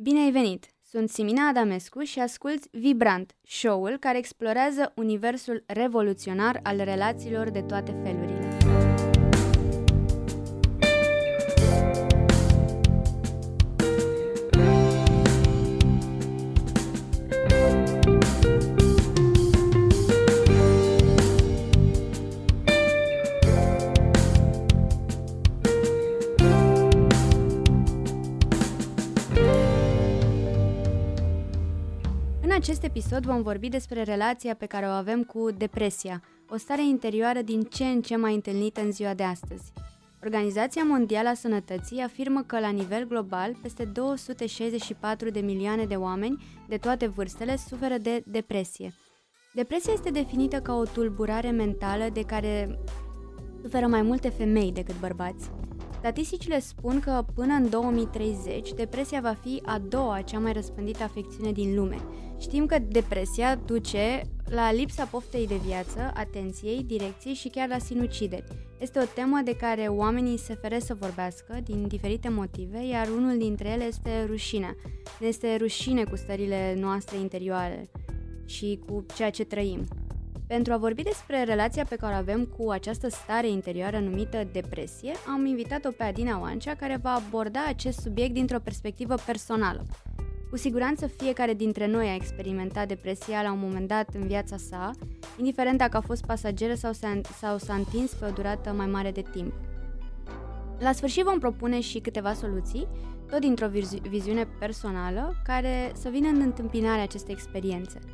Bine ai venit! Sunt Simina Adamescu și asculți Vibrant, show-ul care explorează universul revoluționar al relațiilor de toate felurile. Acest episod vom vorbi despre relația pe care o avem cu depresia, o stare interioară din ce în ce mai întâlnită în ziua de astăzi. Organizația Mondială a Sănătății afirmă că la nivel global peste 264 de milioane de oameni de toate vârstele suferă de depresie. Depresia este definită ca o tulburare mentală de care suferă mai multe femei decât bărbați. Statisticile spun că până în 2030 depresia va fi a doua cea mai răspândită afecțiune din lume. Știm că depresia duce la lipsa poftei de viață, atenției, direcției și chiar la sinucideri. Este o temă de care oamenii se feresc să vorbească din diferite motive, iar unul dintre ele este rușinea. Ne este rușine cu stările noastre interioare și cu ceea ce trăim. Pentru a vorbi despre relația pe care o avem cu această stare interioară numită depresie, am invitat-o pe Adina Oancea, care va aborda acest subiect dintr-o perspectivă personală. Cu siguranță fiecare dintre noi a experimentat depresia la un moment dat în viața sa, indiferent dacă a fost pasageră sau s-a, sau s-a întins pe o durată mai mare de timp. La sfârșit vom propune și câteva soluții, tot dintr-o viziune personală, care să vină în întâmpinarea acestei experiențe –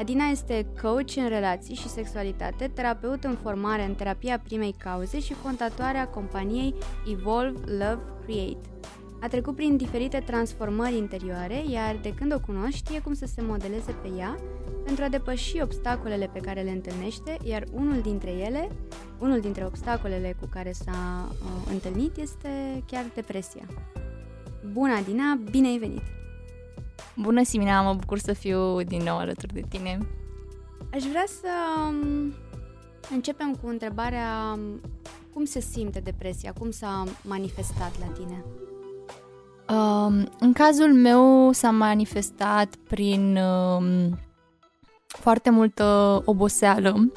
Adina este coach în relații și sexualitate, terapeut în formare în terapia primei cauze și fondatoarea companiei Evolve Love Create. A trecut prin diferite transformări interioare, iar de când o cunoști, știe cum să se modeleze pe ea pentru a depăși obstacolele pe care le întâlnește, iar unul dintre ele, unul dintre obstacolele cu care s-a uh, întâlnit este chiar depresia. Bună, Adina, bine ai venit! Bună, Simina, mă bucur să fiu din nou alături de tine. Aș vrea să um, începem cu întrebarea um, cum se simte depresia, cum s-a manifestat la tine? Um, în cazul meu s-a manifestat prin um, foarte multă oboseală.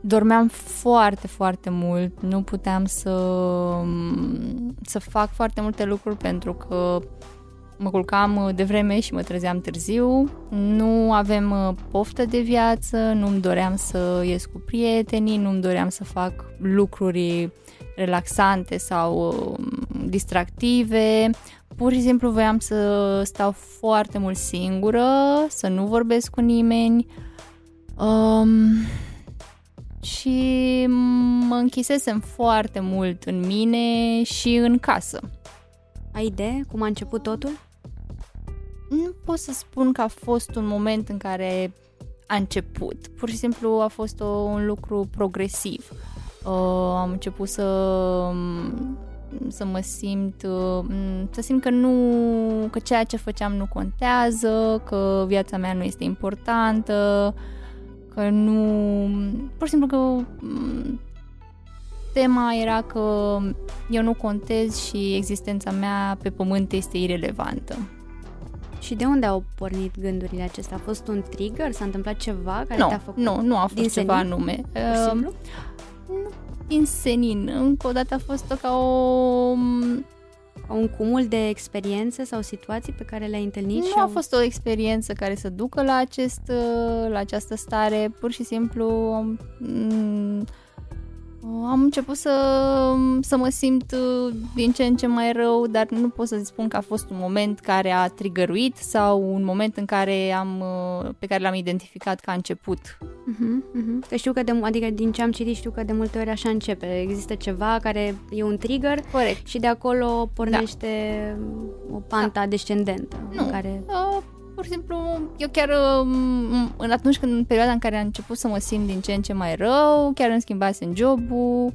Dormeam foarte, foarte mult, nu puteam să, um, să fac foarte multe lucruri pentru că mă culcam uh, de vreme și mă trezeam târziu, nu avem uh, poftă de viață, nu-mi doream să ies cu prietenii, nu-mi doream să fac lucruri relaxante sau uh, distractive, pur și simplu voiam să stau foarte mult singură, să nu vorbesc cu nimeni. Um, și mă închisesem foarte mult în mine și în casă. Ai idee cum a început totul? nu pot să spun că a fost un moment în care a început. Pur și simplu a fost o, un lucru progresiv. Uh, am început să să mă simt uh, să simt că nu că ceea ce făceam nu contează, că viața mea nu este importantă, că nu pur și simplu că tema era că eu nu contez și existența mea pe pământ este irelevantă. Și de unde au pornit gândurile acestea? A fost un trigger? S-a întâmplat ceva care no, te-a făcut? Nu, nu a fost din ceva senin? anume. Pur și Uh, simplu? nu, din senin. Încă o dată a fost ca o... Ca un cumul de experiențe sau situații pe care le-ai întâlnit? și Nu a au... fost o experiență care să ducă la, acest, uh, la această stare. Pur și simplu mm, am început să, să mă simt uh, din ce în ce mai rău, dar nu pot să spun că a fost un moment care a trigăruit sau un moment în care am, uh, pe care l-am identificat ca început. Uh-huh, uh-huh. Că știu că, de, adică din ce am citit, știu că de multe ori așa începe. Există ceva care e un trigger Corect. și de acolo pornește o panta descendentă. Nu. În care... Uh, pur și simplu, eu chiar um, în atunci când, în perioada în care am început să mă simt din ce în ce mai rău, chiar îmi schimbasem jobul,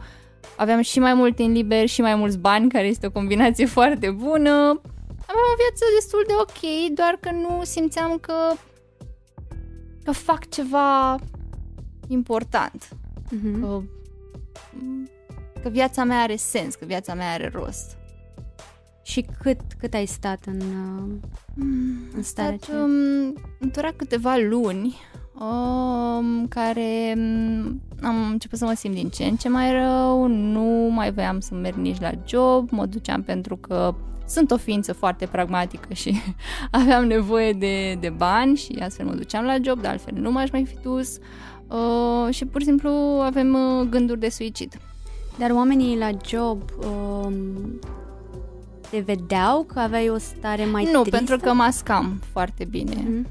aveam și mai mult timp liber și mai mulți bani, care este o combinație foarte bună. Aveam o viață destul de ok, doar că nu simțeam că că fac ceva important, Uh-huh. că, că viața mea are sens, că viața mea are rost. Și cât, cât ai stat în, în starea stat, um, Dura câteva luni um, care um, am început să mă simt din ce în ce mai rău, nu mai voiam să merg nici la job, mă duceam pentru că sunt o ființă foarte pragmatică și aveam nevoie de, de bani și astfel mă duceam la job, dar altfel nu m-aș mai fi dus uh, și pur și simplu avem uh, gânduri de suicid. Dar oamenii la job uh, te vedeau că aveai o stare mai Nu, tristă? pentru că mascam foarte bine. Mm-hmm.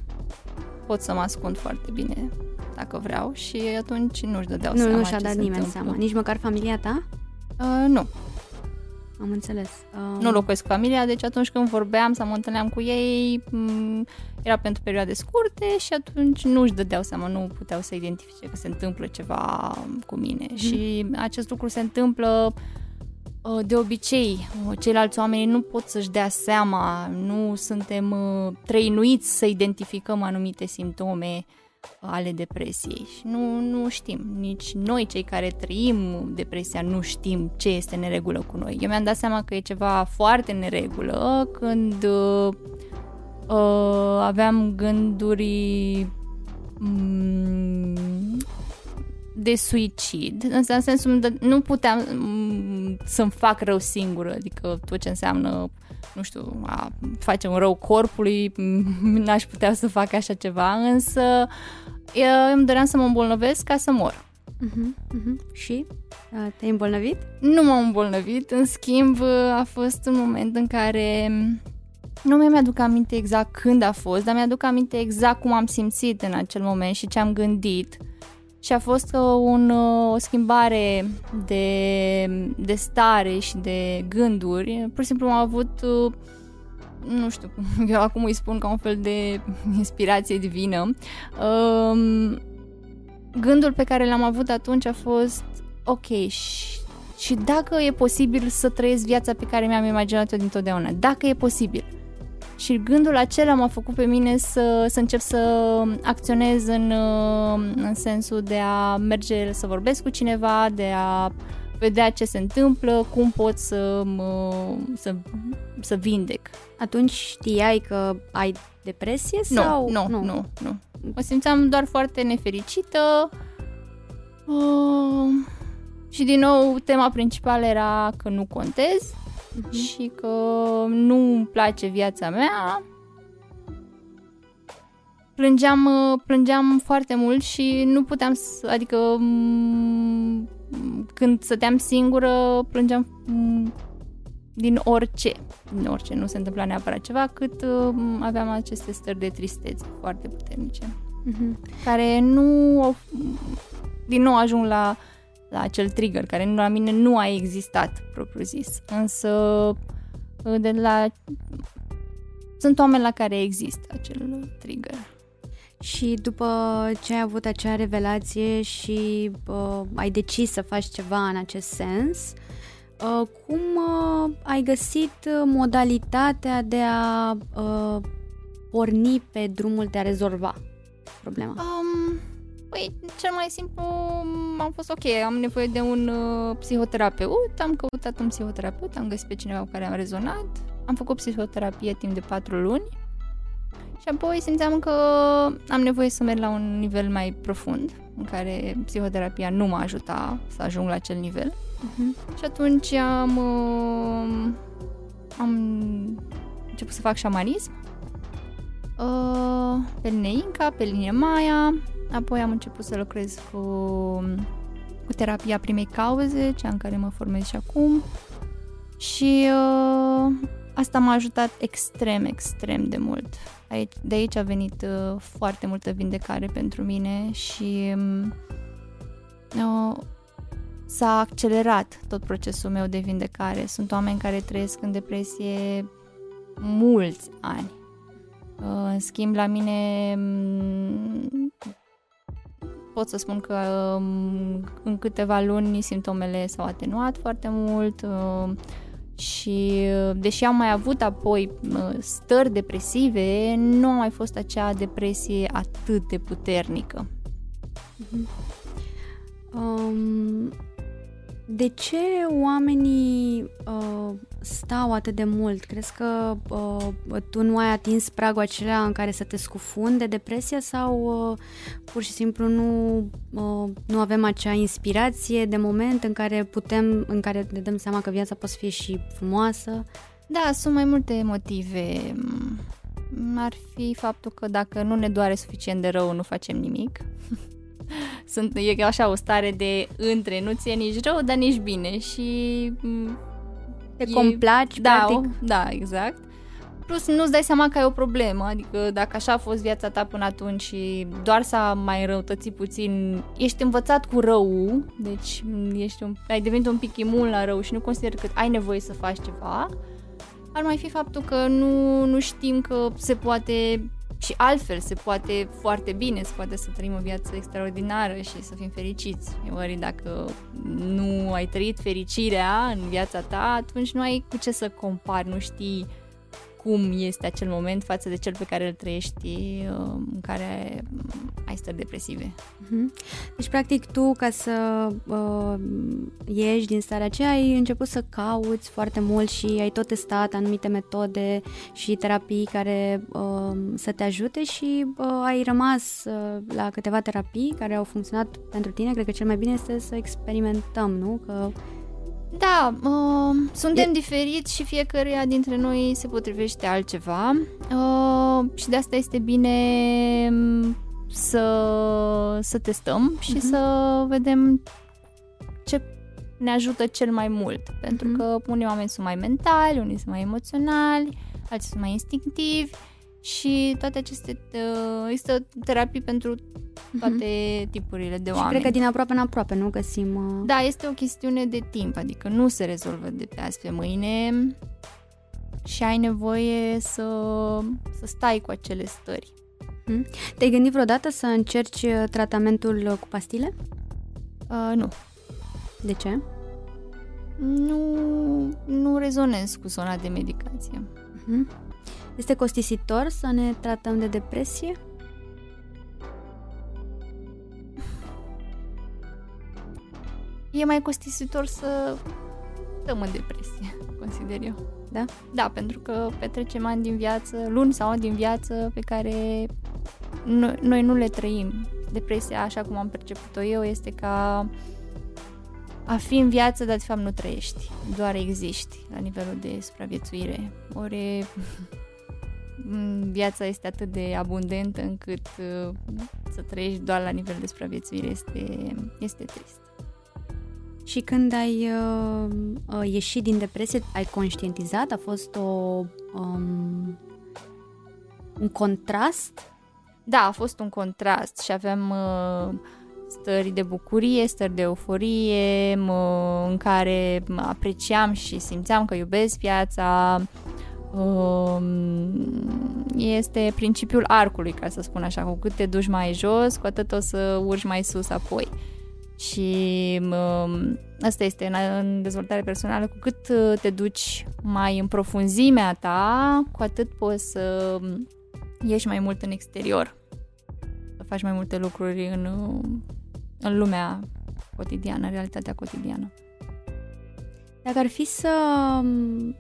Pot să mă ascund foarte bine dacă vreau și atunci nu-și dădeau nu, seama Nu și-a dat nimeni întâmplă. seama, nici măcar familia ta? Uh, nu. Am înțeles. Uh... Nu locuiesc cu familia, deci atunci când vorbeam sau mă întâlneam cu ei, m- era pentru perioade scurte și atunci nu își dădeau seama, nu puteau să identifice că se întâmplă ceva cu mine. Mm. Și acest lucru se întâmplă uh, de obicei. Uh, ceilalți oameni nu pot să-și dea seama, nu suntem uh, trăinuiți să identificăm anumite simptome ale depresiei și nu, nu știm, nici noi cei care trăim depresia nu știm ce este neregulă cu noi. Eu mi-am dat seama că e ceva foarte neregulă când uh, uh, aveam gânduri um, de suicid, în sensul de nu puteam um, să-mi fac rău singură, adică tot ce înseamnă nu știu, a face un rău corpului, n-aș putea să fac așa ceva, însă eu îmi doream să mă îmbolnăvesc ca să mor. Uh-huh, uh-huh. Și? Te-ai îmbolnăvit? Nu m-am îmbolnăvit, în schimb a fost un moment în care nu mi-aduc aminte exact când a fost, dar mi-aduc aminte exact cum am simțit în acel moment și ce am gândit. Și a fost uh, un, uh, o schimbare de, de stare și de gânduri. Pur și simplu am avut, uh, nu știu, eu acum îi spun ca un fel de inspirație divină. Um, gândul pe care l-am avut atunci a fost, ok, și, și dacă e posibil să trăiesc viața pe care mi-am imaginat-o dintotdeauna, dacă e posibil, și gândul acela m-a făcut pe mine să, să încep să acționez în, în sensul de a merge să vorbesc cu cineva, de a vedea ce se întâmplă, cum pot să, mă, să, să vindec. Atunci știai că ai depresie nu, sau... Nu, nu, nu, nu. Mă simțeam doar foarte nefericită. Uh, și din nou, tema principală era că nu contez uh-huh. și că nu îmi place viața mea. Plângeam, plângeam foarte mult și nu puteam să, adică când stăteam singură plângeam din orice, din orice, nu se întâmpla neapărat ceva, cât aveam aceste stări de tristețe foarte puternice, uh-huh. care nu, din nou ajung la la acel trigger, care la mine nu a existat, propriu zis. Însă, de la... sunt oameni la care există acel trigger. Și după ce ai avut acea revelație și uh, ai decis să faci ceva în acest sens, uh, cum uh, ai găsit modalitatea de a uh, porni pe drumul de a rezolva problema? Um, Păi, cel mai simplu am fost ok, am nevoie de un uh, psihoterapeut, am căutat un psihoterapeut, am găsit pe cineva cu care am rezonat, am făcut psihoterapie timp de patru luni și apoi simțeam că am nevoie să merg la un nivel mai profund, în care psihoterapia nu m-a ajutat să ajung la acel nivel. Uh-huh. Și atunci am, uh, am început să fac șamanism uh, pe linie Inca, pe linie Maya, Apoi am început să lucrez cu, cu terapia primei cauze, cea în care mă formez și acum. Și uh, asta m-a ajutat extrem, extrem de mult. Aici, de aici a venit uh, foarte multă vindecare pentru mine și uh, s-a accelerat tot procesul meu de vindecare. Sunt oameni care trăiesc în depresie mulți ani. Uh, în schimb, la mine pot să spun că um, în câteva luni simptomele s-au atenuat foarte mult um, și deși am mai avut apoi uh, stări depresive, nu a mai fost acea depresie atât de puternică. Mhm. Um, de ce oamenii uh, stau atât de mult? Crezi că uh, tu nu ai atins pragul acela în care să te scufunde depresia sau uh, pur și simplu nu, uh, nu avem acea inspirație de moment în care putem, în care ne dăm seama că viața poate fi și frumoasă? Da, sunt mai multe motive. Ar fi faptul că dacă nu ne doare suficient de rău, nu facem nimic. Sunt, e așa o stare de între, nu ți-e nici rău, dar nici bine și... Te e, complaci, da, practic. O, da, exact. Plus nu-ți dai seama că ai o problemă, adică dacă așa a fost viața ta până atunci și doar s-a mai înrăutățit puțin, ești învățat cu rău, deci ești un, ai devenit un pic imun la rău și nu consider că ai nevoie să faci ceva, ar mai fi faptul că nu, nu știm că se poate și altfel se poate foarte bine, se poate să trăim o viață extraordinară și să fim fericiți. Ori dacă nu ai trăit fericirea în viața ta, atunci nu ai cu ce să compari, nu știi cum este acel moment față de cel pe care îl trăiești uh, în care ai stări depresive. Mhm. Deci, practic, tu, ca să uh, ieși din starea aceea, ai început să cauți foarte mult și ai tot testat anumite metode și terapii care uh, să te ajute și uh, ai rămas uh, la câteva terapii care au funcționat pentru tine. Cred că cel mai bine este să experimentăm, nu? Că da, uh, suntem e... diferiți și fiecăruia dintre noi se potrivește altceva uh, și de asta este bine um, să, să testăm și uh-huh. să vedem ce ne ajută cel mai mult. Pentru uh-huh. că unii oameni sunt mai mentali, unii sunt mai emoționali, alții sunt mai instinctivi și toate aceste uh, există terapii pentru toate uh-huh. tipurile de oameni. Și cred că din aproape în aproape nu găsim... Uh... Da, este o chestiune de timp, adică nu se rezolvă de pe azi pe mâine și ai nevoie să, să stai cu acele stări. Uh-huh. Te-ai gândit vreodată să încerci uh, tratamentul uh, cu pastile? Uh, nu. De ce? Nu, nu rezonez cu zona de medicație. Uh-huh. Este costisitor să ne tratăm de depresie? E mai costisitor să stăm în depresie, consider eu. Da? Da, pentru că petrecem ani din viață, luni sau ani din viață pe care noi, noi nu le trăim. Depresia, așa cum am perceput-o eu, este ca a fi în viață, dar de fapt nu trăiești, doar existi la nivelul de supraviețuire. Ori viața este atât de abundentă încât uh, să trăiești doar la nivel de supraviețuire este, este trist. Și când ai uh, uh, ieșit din depresie, ai conștientizat? A fost o, um, un contrast? Da, a fost un contrast și aveam uh, stări de bucurie, stări de euforie, uh, în care apreciam și simțeam că iubesc viața, Um, este principiul arcului, ca să spun așa, cu cât te duci mai jos, cu atât o să urci mai sus apoi. Și um, asta este în dezvoltare personală, cu cât uh, te duci mai în profunzimea ta, cu atât poți să ieși mai mult în exterior, să faci mai multe lucruri în, în lumea cotidiană, în realitatea cotidiană. Dacă ar fi să um,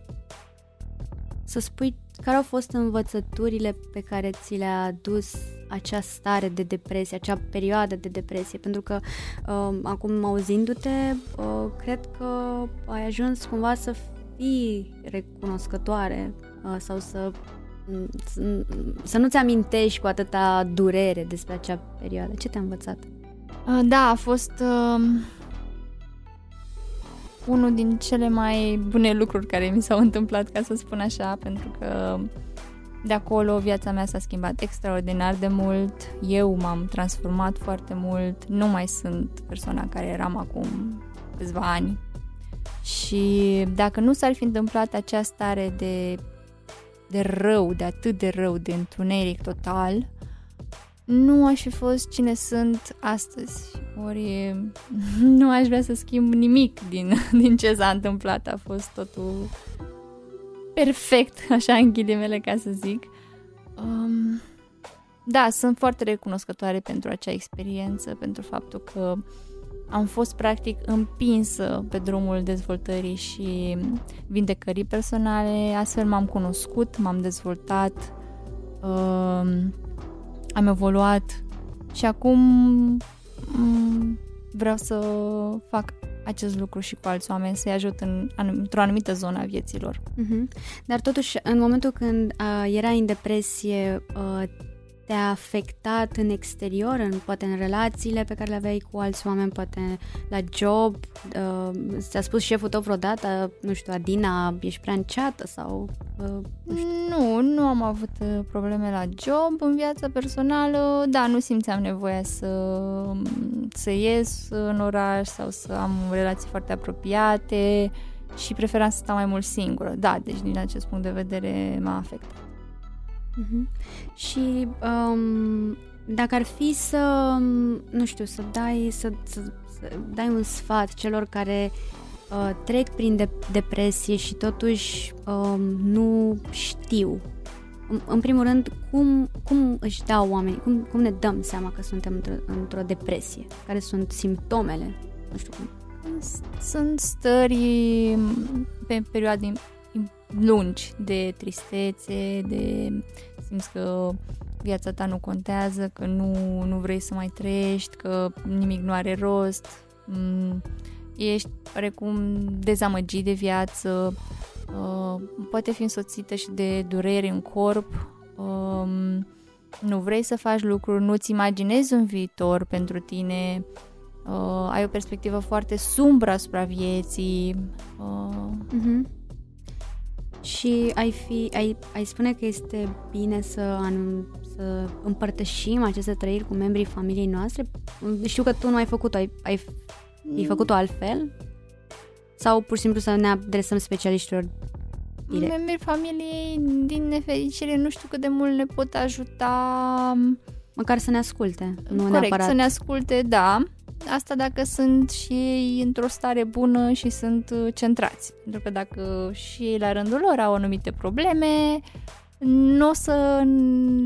să spui care au fost învățăturile pe care ți le-a adus acea stare de depresie, acea perioadă de depresie, pentru că uh, acum auzindu-te, uh, cred că ai ajuns cumva să fii recunoscătoare uh, sau să, să, să nu-ți amintești cu atâta durere despre acea perioadă. Ce te-a învățat? Uh, da, a fost uh, unul din cele mai bune lucruri care mi s-au întâmplat, ca să spun așa, pentru că de acolo viața mea s-a schimbat extraordinar de mult, eu m-am transformat foarte mult, nu mai sunt persoana care eram acum câțiva ani. Și dacă nu s-ar fi întâmplat acea stare de, de rău, de atât de rău, de întuneric total, nu aș fi fost cine sunt astăzi. Ori nu aș vrea să schimb nimic din, din ce s-a întâmplat. A fost totul perfect, așa în ghilimele ca să zic. Um, da, sunt foarte recunoscătoare pentru acea experiență, pentru faptul că am fost practic împinsă pe drumul dezvoltării și vindecării personale, astfel m-am cunoscut, m-am dezvoltat, uh, am evoluat și acum um, vreau să fac acest lucru și cu alți oameni, să-i ajut în, într-o anumită zonă a vieților. Uh-huh. Dar totuși, în momentul când uh, era în depresie, uh, te-a afectat în exterior, în, poate în relațiile pe care le aveai cu alți oameni, poate la job? Uh, ți-a spus șeful tău vreodată, nu știu, Adina, ești prea înceată sau... Uh, nu, știu. nu, nu am avut uh, probleme la job. În viața personală, da, nu simțeam nevoia să, să ies în oraș sau să am relații foarte apropiate și preferam să stau mai mult singură. Da, deci din acest punct de vedere m-a afectat. Uh-huh. Și um, dacă ar fi să, nu știu, să dai, să, să, să dai un sfat celor care uh, trec prin de- depresie și totuși um, nu știu, în, în primul rând, cum, cum își dau oamenii, cum, cum ne dăm seama că suntem într-o, într-o depresie? Care sunt simptomele? Nu știu cum. Sunt stări pe perioade lungi de tristețe, de simți că viața ta nu contează, că nu, nu vrei să mai trăiești, că nimic nu are rost, mm, ești oarecum dezamăgit de viață, uh, poate fi însoțită și de durere în corp, um, nu vrei să faci lucruri, nu-ți imaginezi un viitor pentru tine, uh, ai o perspectivă foarte sumbră asupra vieții. Uh, uh-huh. Și ai, fi, ai, ai spune că este bine să, anun, să împărtășim aceste trăiri cu membrii familiei noastre? Știu că tu nu ai făcut-o, ai, ai, ai mm. făcut-o altfel? Sau pur și simplu să ne adresăm specialiștilor direct? Membrii familiei, din nefericire, nu știu cât de mult ne pot ajuta... Măcar să ne asculte, nu Corect, neapărat. să ne asculte, da. Asta dacă sunt și ei într-o stare bună și sunt uh, centrați. Pentru că dacă și ei la rândul lor au anumite probleme, nu o să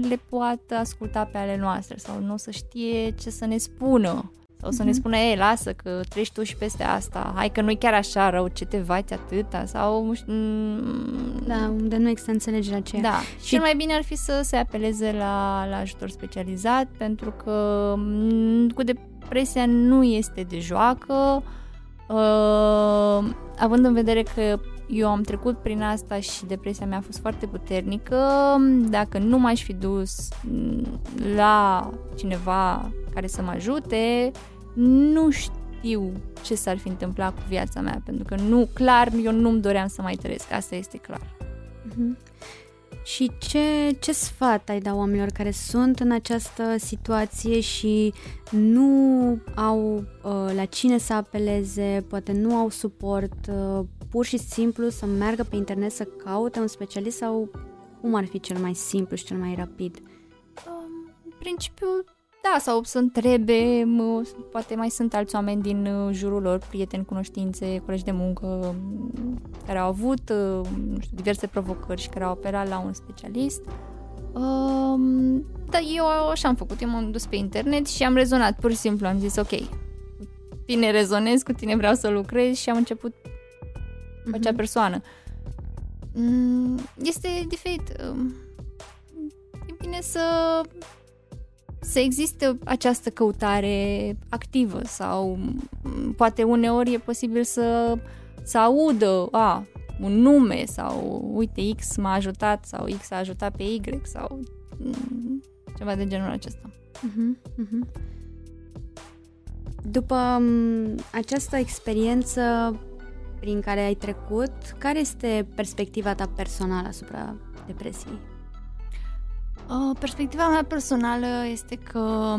le poată asculta pe ale noastre sau nu o să știe ce să ne spună. Sau să mm-hmm. ne mhm. spună, ei, lasă că treci tu și peste asta, hai că nu-i chiar așa rău, ce te vați atâta, sau... Mm, da, unde nu există înțelegerea aceea. Da, și cel mai bine ar fi să se apeleze la, la ajutor specializat, pentru că mm, cu de depresia nu este de joacă, uh, având în vedere că eu am trecut prin asta și depresia mea a fost foarte puternică, dacă nu m-aș fi dus la cineva care să mă ajute, nu știu ce s-ar fi întâmplat cu viața mea, pentru că nu, clar, eu nu-mi doream să mai trăiesc, asta este clar. Uh-huh. Și ce, ce sfat ai da oamenilor care sunt în această situație și nu au uh, la cine să apeleze, poate nu au suport, uh, pur și simplu să meargă pe internet să caute un specialist sau cum ar fi cel mai simplu și cel mai rapid? Um, în principiu, da, sau să întrebe, poate mai sunt alți oameni din uh, jurul lor, prieteni, cunoștințe, colegi de muncă, care au avut uh, nu știu, diverse provocări și care au apelat la un specialist. Um, da, eu așa am făcut, eu m-am dus pe internet și am rezonat, pur și simplu am zis ok, cu tine rezonez, cu tine vreau să lucrez și am început cu acea mhm. persoană. Mm, este diferit. Um, e bine să să existe această căutare activă sau poate uneori e posibil să, să audă a, un nume sau uite X m-a ajutat sau X a ajutat pe Y sau mm, ceva de genul acesta. Uh-huh, uh-huh. După um, această experiență prin care ai trecut, care este perspectiva ta personală asupra depresiei? Uh, perspectiva mea personală este că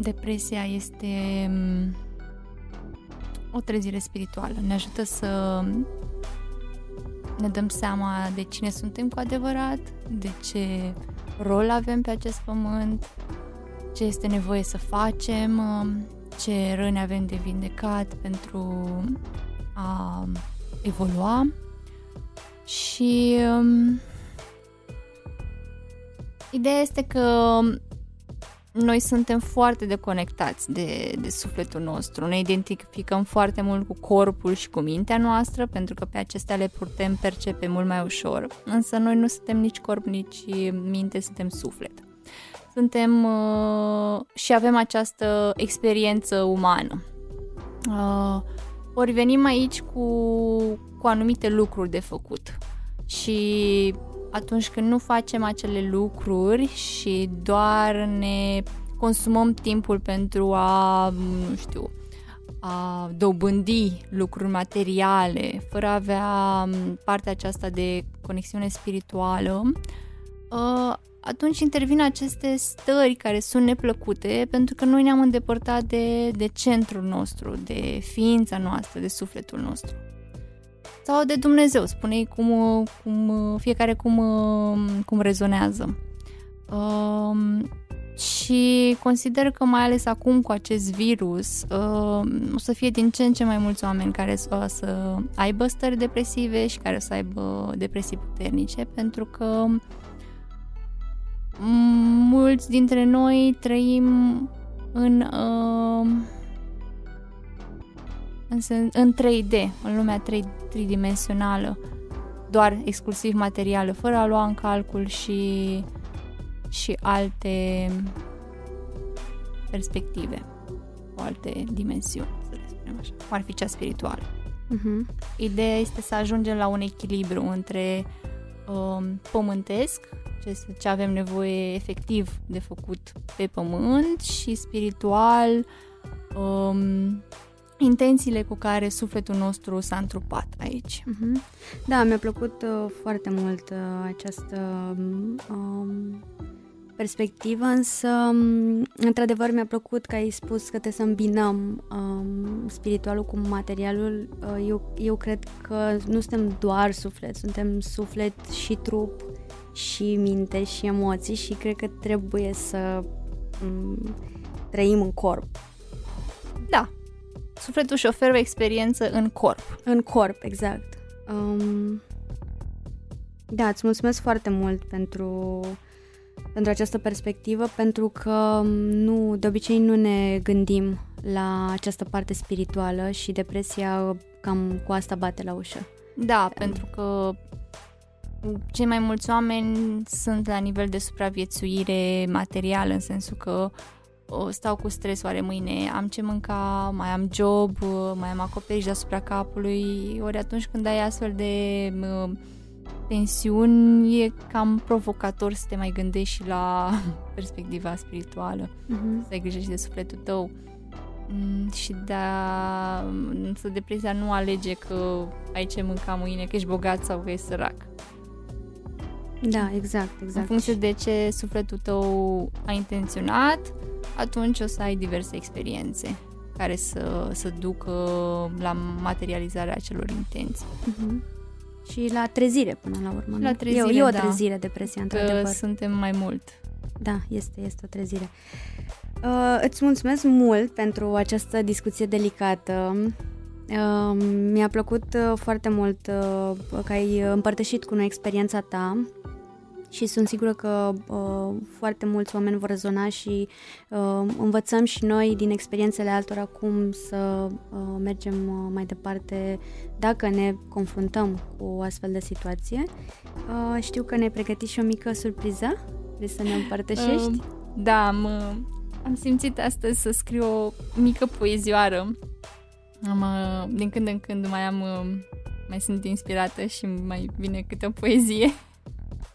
depresia este o trezire spirituală. Ne ajută să ne dăm seama de cine suntem cu adevărat, de ce rol avem pe acest pământ, ce este nevoie să facem, ce răni avem de vindecat pentru a evolua și Ideea este că noi suntem foarte deconectați de, de sufletul nostru. Ne identificăm foarte mult cu corpul și cu mintea noastră, pentru că pe acestea le putem percepe mult mai ușor. Însă noi nu suntem nici corp, nici minte, suntem suflet. Suntem uh, și avem această experiență umană. Uh, ori venim aici cu, cu anumite lucruri de făcut. Și atunci când nu facem acele lucruri și doar ne consumăm timpul pentru a, nu știu, a dobândi lucruri materiale, fără a avea partea aceasta de conexiune spirituală, ă, atunci intervin aceste stări care sunt neplăcute pentru că noi ne-am îndepărtat de, de centrul nostru, de ființa noastră, de sufletul nostru sau de Dumnezeu, spune cum, cum fiecare cum, cum rezonează. Um, și consider că mai ales acum cu acest virus uh, o să fie din ce în ce mai mulți oameni care să, să aibă stări depresive și care să aibă depresii puternice pentru că mulți dintre noi trăim în uh, în, în 3D, în lumea 3, tridimensională, doar exclusiv materială, fără a lua în calcul și, și alte perspective, o alte dimensiuni, să le spunem așa, cum ar fi cea spirituală. Uh-huh. Ideea este să ajungem la un echilibru între um, pământesc, ce, ce avem nevoie efectiv de făcut pe pământ și spiritual, um, intențiile cu care sufletul nostru s-a întrupat aici. Uh-huh. Da, mi-a plăcut uh, foarte mult uh, această um, perspectivă, însă, um, într-adevăr, mi-a plăcut că ai spus că trebuie să îmbinăm um, spiritualul cu materialul. Uh, eu, eu cred că nu suntem doar suflet, suntem suflet și trup și minte și emoții și cred că trebuie să um, trăim în corp. Da, sufletul și oferă o experiență în corp. În corp, exact. Um, da, îți mulțumesc foarte mult pentru, pentru această perspectivă, pentru că nu, de obicei nu ne gândim la această parte spirituală și depresia cam cu asta bate la ușă. Da, pentru că cei mai mulți oameni sunt la nivel de supraviețuire materială, în sensul că o stau cu stres, oare mâine am ce mânca, mai am job, mai am acoperiș deasupra capului, ori atunci când ai astfel de uh, tensiuni, e cam provocator să te mai gândești și la perspectiva spirituală, uh-huh. să ai grijă și de sufletul tău. Mm, și da, să depresia nu alege că ai ce mânca mâine, că ești bogat sau că ești sărac. Da, exact, exact. În funcție de ce sufletul tău a intenționat, atunci o să ai diverse experiențe care să, să ducă la materializarea acelor intenții. Uh-huh. Și la trezire până la urmă. La trezire, e, e o da. trezire depresia, într-adevăr. Că suntem mai mult. Da, este, este o trezire. Uh, îți mulțumesc mult pentru această discuție delicată. Uh, mi-a plăcut uh, foarte mult uh, că ai împărtășit cu noi experiența ta și sunt sigură că uh, foarte mulți oameni vor rezona și uh, învățăm și noi din experiențele altora cum să uh, mergem uh, mai departe dacă ne confruntăm cu o astfel de situație. Uh, știu că ne-ai pregătit și o mică surpriză. Vrei să ne împărtășești? Uh, da, am, uh, am simțit astăzi să scriu o mică poezioară. Am, uh, din când în când mai am uh, mai sunt inspirată și mai vine câte o poezie.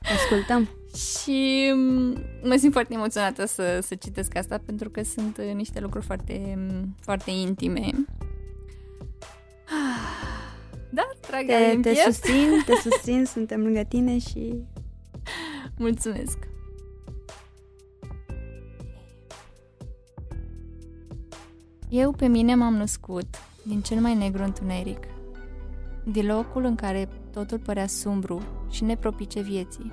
Ascultăm. Și mm, mă simt foarte emoționată să, să citesc asta pentru că sunt uh, niște lucruri foarte, mm, foarte intime. Da, trag te, te susțin, te susțin, suntem lângă tine și... Mulțumesc! Eu pe mine m-am născut din cel mai negru întuneric, din locul în care totul părea sumbru și nepropice vieții.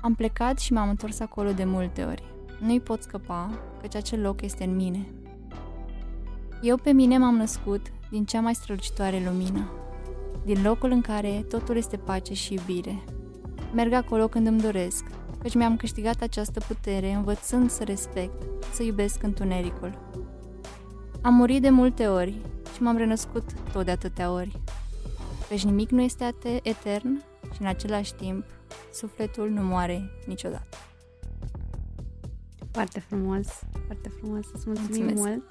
Am plecat și m-am întors acolo de multe ori. Nu-i pot scăpa, căci acel loc este în mine. Eu pe mine m-am născut din cea mai strălucitoare lumină, din locul în care totul este pace și iubire. Merg acolo când îmi doresc, căci mi-am câștigat această putere învățând să respect, să iubesc întunericul. Am murit de multe ori și m-am renăscut tot de atâtea ori. Căci nimic nu este etern și în același timp sufletul nu moare niciodată. Foarte frumos, foarte frumos, îți mulțumim Mulțumesc. mult.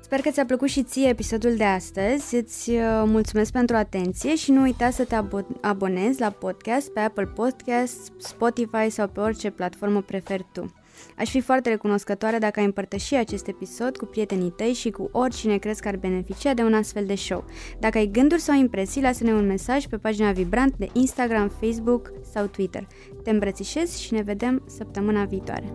Sper că ți-a plăcut și ție episodul de astăzi. Îți uh, mulțumesc pentru atenție și nu uita să te abo- abonezi la podcast pe Apple Podcasts, Spotify sau pe orice platformă preferi tu. Aș fi foarte recunoscătoare dacă ai împărtăși acest episod cu prietenii tăi și cu oricine crezi că ar beneficia de un astfel de show. Dacă ai gânduri sau impresii, lasă-ne un mesaj pe pagina Vibrant de Instagram, Facebook sau Twitter. Te îmbrățișez și ne vedem săptămâna viitoare.